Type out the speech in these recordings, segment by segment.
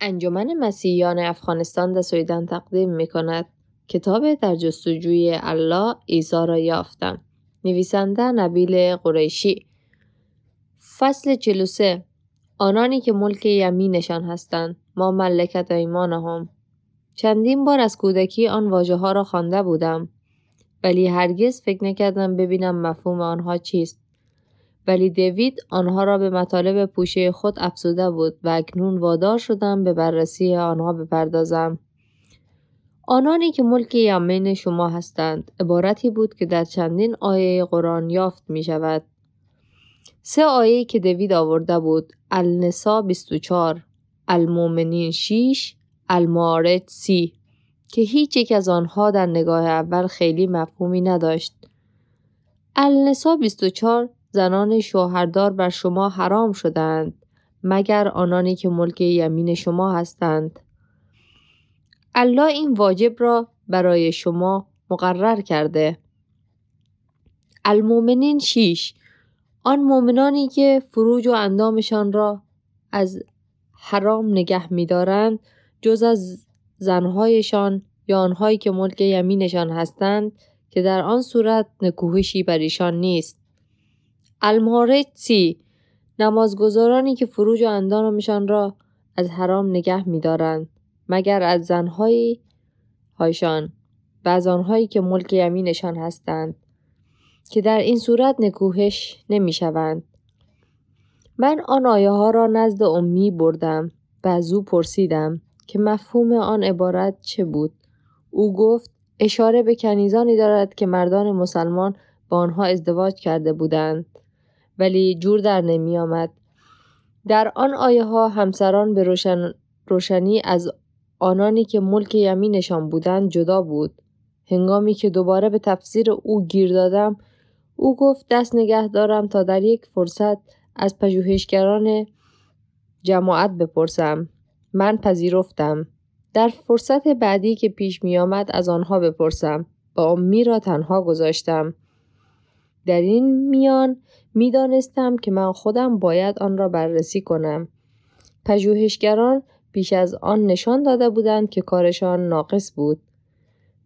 انجمن مسیحیان افغانستان در سویدن تقدیم می کند کتاب در جستجوی الله ایزا را یافتم. نویسنده نبیل قریشی. فصل 43 آنانی که ملک یمینشان هستند. ما ملکت ایمانهم. چندین بار از کودکی آن واژه ها را خوانده بودم. ولی هرگز فکر نکردم ببینم مفهوم آنها چیست. ولی دیوید آنها را به مطالب پوشه خود افزوده بود و اکنون وادار شدم به بررسی آنها بپردازم. آنانی که ملک یمین شما هستند عبارتی بود که در چندین آیه قرآن یافت می شود. سه آیه که دوید آورده بود النسا 24 المومنین 6 المارج 30 که هیچ یک از آنها در نگاه اول خیلی مفهومی نداشت. النسا 24 زنان شوهردار بر شما حرام شدند مگر آنانی که ملک یمین شما هستند. الله این واجب را برای شما مقرر کرده. المومنین شیش. آن مؤمنانی که فروج و اندامشان را از حرام نگه می‌دارند جز از زنهایشان یا آنهایی که ملک یمینشان هستند که در آن صورت نکوهشی بر ایشان نیست. سی نمازگزارانی که فروج و اندامشان را از حرام نگه می‌دارند مگر از زنهایی؟ هایشان و از آنهایی که ملک یمینشان هستند که در این صورت نکوهش نمی‌شوند. من آن آیه ها را نزد امی بردم و از او پرسیدم که مفهوم آن عبارت چه بود. او گفت اشاره به کنیزانی دارد که مردان مسلمان با آنها ازدواج کرده بودند. ولی جور در نمی آمد. در آن آیه ها همسران به روشن روشنی از آنانی که ملک یمینشان بودند جدا بود. هنگامی که دوباره به تفسیر او گیر دادم او گفت دست نگه دارم تا در یک فرصت از پژوهشگران جماعت بپرسم. من پذیرفتم. در فرصت بعدی که پیش می آمد از آنها بپرسم. با امی را تنها گذاشتم. در این میان می‌دانستم که من خودم باید آن را بررسی کنم. پژوهشگران پیش از آن نشان داده بودند که کارشان ناقص بود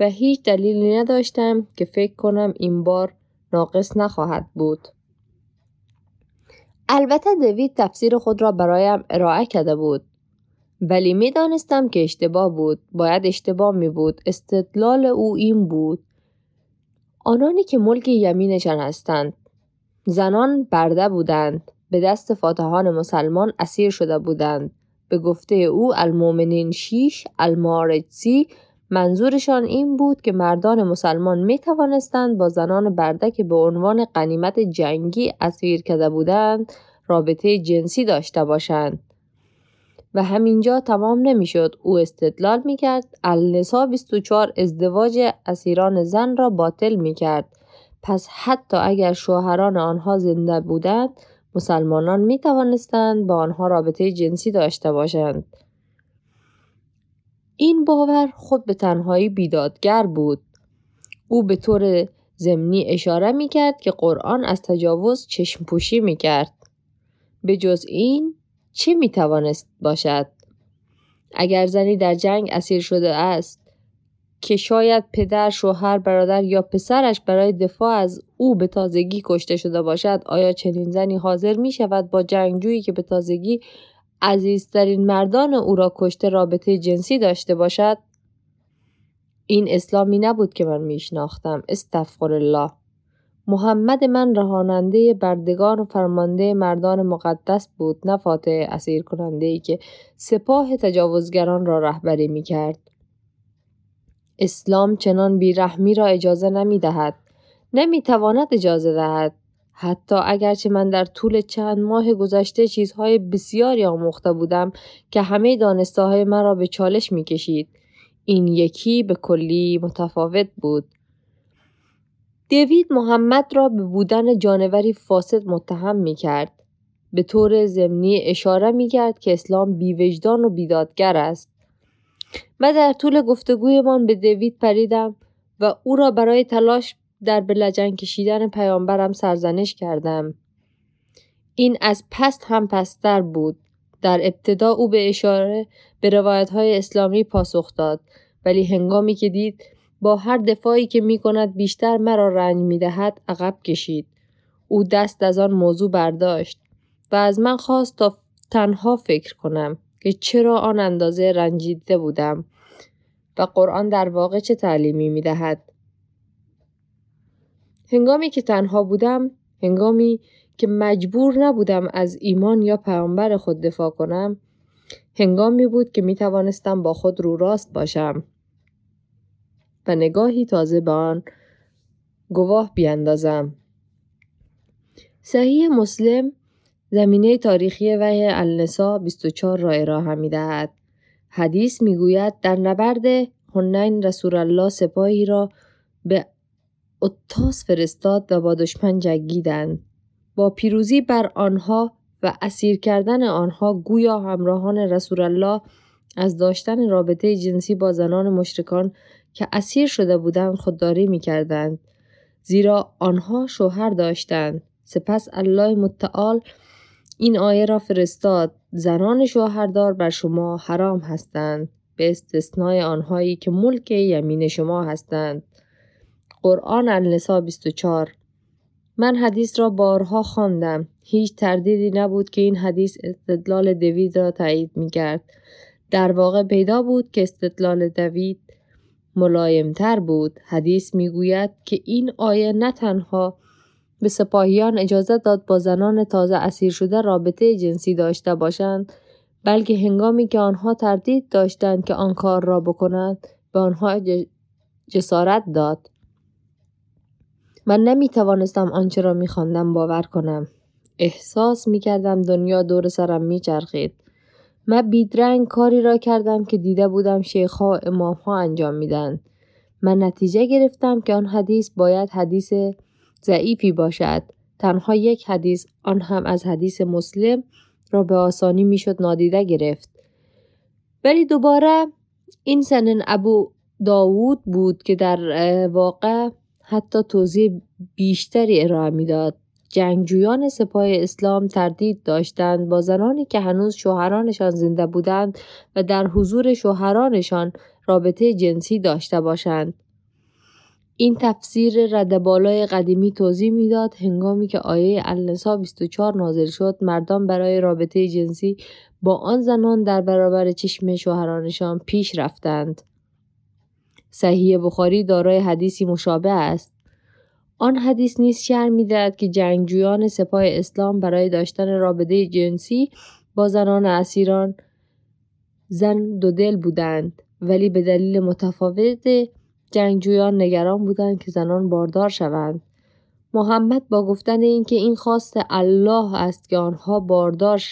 و هیچ دلیلی نداشتم که فکر کنم این بار ناقص نخواهد بود. البته دوید تفسیر خود را برایم ارائه کرده بود ولی می دانستم که اشتباه بود باید اشتباه می بود استدلال او این بود آنانی که ملک یمینشان هستند. زنان برده بودند. به دست فاتحان مسلمان اسیر شده بودند. به گفته او المومنین شیش المارجسی. منظورشان این بود که مردان مسلمان می توانستند با زنان برده که به عنوان قنیمت جنگی اسیر کرده بودند رابطه جنسی داشته باشند. و همینجا تمام نمی‌شد. او استدلال می کرد النسا 24 ازدواج اسیران زن را باطل می کرد پس حتی اگر شوهران آنها زنده بودند مسلمانان می توانستند با آنها رابطه جنسی داشته باشند. این باور خود به تنهایی بیدادگر بود. او به طور زمینی اشاره می کرد که قرآن از تجاوز چشم پوشی می کرد به جز این چه می توانست باشد؟ اگر زنی در جنگ اسیر شده است که شاید پدر، شوهر، برادر یا پسرش برای دفاع از او به تازگی کشته شده باشد آیا چنین زنی حاضر می شود با جنگجویی که به تازگی عزیزترین مردان او را کشته رابطه جنسی داشته باشد؟ این اسلامی نبود که من میشناختم استغفر الله محمد من رهاننده بردگان و فرمانده مردان مقدس بود نه فاتح اسیر کننده ای که سپاه تجاوزگران را رهبری می کرد. اسلام چنان بیرحمی را اجازه نمی دهد. نمی تواند اجازه دهد. حتی اگرچه من در طول چند ماه گذشته چیزهای بسیاری آموخته بودم که همه دانسته های مرا به چالش می کشید. این یکی به کلی متفاوت بود. دیوید محمد را به بودن جانوری فاسد متهم می کرد. به طور ضمنی اشاره می کرد که اسلام بیوجدان و بیدادگر است. و در طول گفتگویمان به دیوید پریدم و او را برای تلاش در بلجن کشیدن پیامبرم سرزنش کردم. این از پست هم پستر بود. در ابتدا او به اشاره به روایت های اسلامی پاسخ داد ولی هنگامی که دید با هر دفاعی که می کند بیشتر مرا رنج می دهد عقب کشید. او دست از آن موضوع برداشت و از من خواست تا تنها فکر کنم که چرا آن اندازه رنجیده بودم و قرآن در واقع چه تعلیمی می دهد. هنگامی که تنها بودم هنگامی که مجبور نبودم از ایمان یا پیامبر خود دفاع کنم هنگامی بود که می توانستم با خود رو راست باشم و نگاهی تازه به آن گواه بیاندازم صحیح مسلم زمینه تاریخی وحی النسا 24 را ارائه می دهد. حدیث می گوید در نبرد هنین رسول الله سپاهی را به اتاس فرستاد و با دشمن جنگیدند. با پیروزی بر آنها و اسیر کردن آنها گویا همراهان رسول الله از داشتن رابطه جنسی با زنان مشرکان که اسیر شده بودند خودداری می کردند. زیرا آنها شوهر داشتند. سپس الله متعال این آیه را فرستاد زنان شوهردار بر شما حرام هستند به استثنای آنهایی که ملک یمین شما هستند قرآن النسا 24 من حدیث را بارها خواندم هیچ تردیدی نبود که این حدیث استدلال دوید را تایید می کرد. در واقع پیدا بود که استدلال دوید ملایمتر بود. حدیث می‌گوید که این آیه نه تنها به سپاهیان اجازه داد با زنان تازه اسیر شده رابطه جنسی داشته باشند بلکه هنگامی که آنها تردید داشتند که آن کار را بکنند به آنها جسارت داد. من نمی توانستم آنچه را می باور کنم. احساس می کردم دنیا دور سرم می چرخید من بیدرنگ کاری را کردم که دیده بودم شیخها و امامها انجام میدن. من نتیجه گرفتم که آن حدیث باید حدیث ضعیفی باشد. تنها یک حدیث آن هم از حدیث مسلم را به آسانی می‌شد نادیده گرفت. ولی دوباره این سنن ابو داوود بود که در واقع حتی توضیح بیشتری ارائه می‌داد. جنگجویان سپاه اسلام تردید داشتند با زنانی که هنوز شوهرانشان زنده بودند و در حضور شوهرانشان رابطه جنسی داشته باشند. این تفسیر رد بالای قدیمی توضیح می‌داد هنگامی که آیه النسا 24 نازل شد مردان برای رابطه جنسی با آن زنان در برابر چشم شوهرانشان پیش رفتند. صحیح بخاری دارای حدیثی مشابه است. آن حدیث نیز شر می‌دهد که جنگجویان سپاه اسلام برای داشتن رابطه جنسی با زنان اسیران زن دو دل بودند ولی به دلیل متفاوت جنگجویان نگران بودند که زنان باردار شوند. محمد با گفتن اینکه این خواست الله است که آنها باردار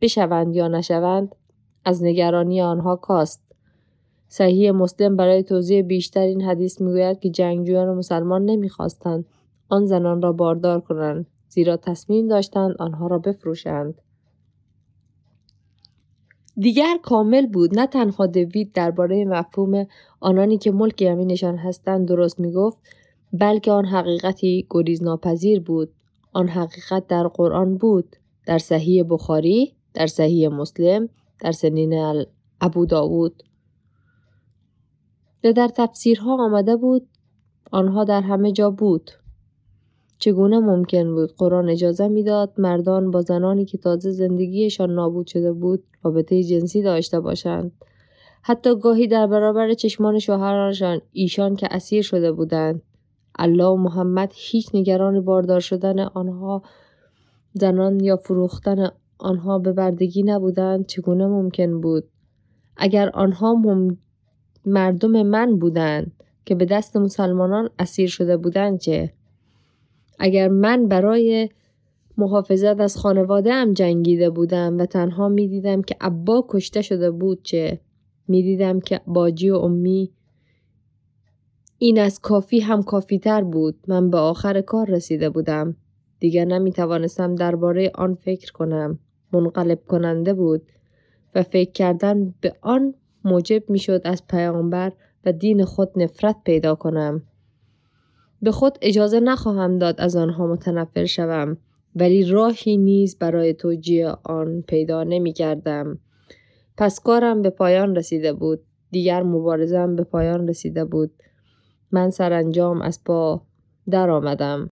بشوند یا نشوند از نگرانی آنها کاست. صحیح مسلم برای توضیح بیشتر این حدیث می‌گوید که جنگجویان مسلمان نمی‌خواستند. آن زنان را باردار کنند زیرا تصمیم داشتند آنها را بفروشند. دیگر کامل بود. نه تنها دوید درباره مفهوم آنانی که ملک یمینشان هستند درست می‌گفت بلکه آن حقیقتی گریزناپذیر بود. آن حقیقت در قرآن بود در صحیح بخاری در صحیح مسلم در سنین ابو داود. و در تفسیرها آمده بود آنها در همه جا بود. چگونه ممکن بود قرآن اجازه می‌داد مردان با زنانی که تازه زندگیشان نابود شده بود رابطه جنسی داشته باشند؟ حتی گاهی در برابر چشمان شوهرانشان ایشان که اسیر شده بودند. الله و محمد هیچ نگران باردار شدن آنها زنان یا فروختن آنها به بردگی نبودند چگونه ممکن بود؟ اگر آنها مم... مردم من بودند که به دست مسلمانان اسیر شده بودند چه اگر من برای محافظت از خانواده ام جنگیده بودم و تنها می دیدم که ابا کشته شده بود چه می دیدم که باجی و امی این از کافی هم کافی تر بود. من به آخر کار رسیده بودم. دیگر نمی توانستم درباره آن فکر کنم. منقلب کننده بود و فکر کردن به آن موجب می شد از پیامبر و دین خود نفرت پیدا کنم به خود اجازه نخواهم داد از آنها متنفر شوم ولی راهی نیز برای توجیه آن پیدا نمی کردم. پس کارم به پایان رسیده بود. دیگر مبارزم به پایان رسیده بود. من سرانجام از پا در آمدم.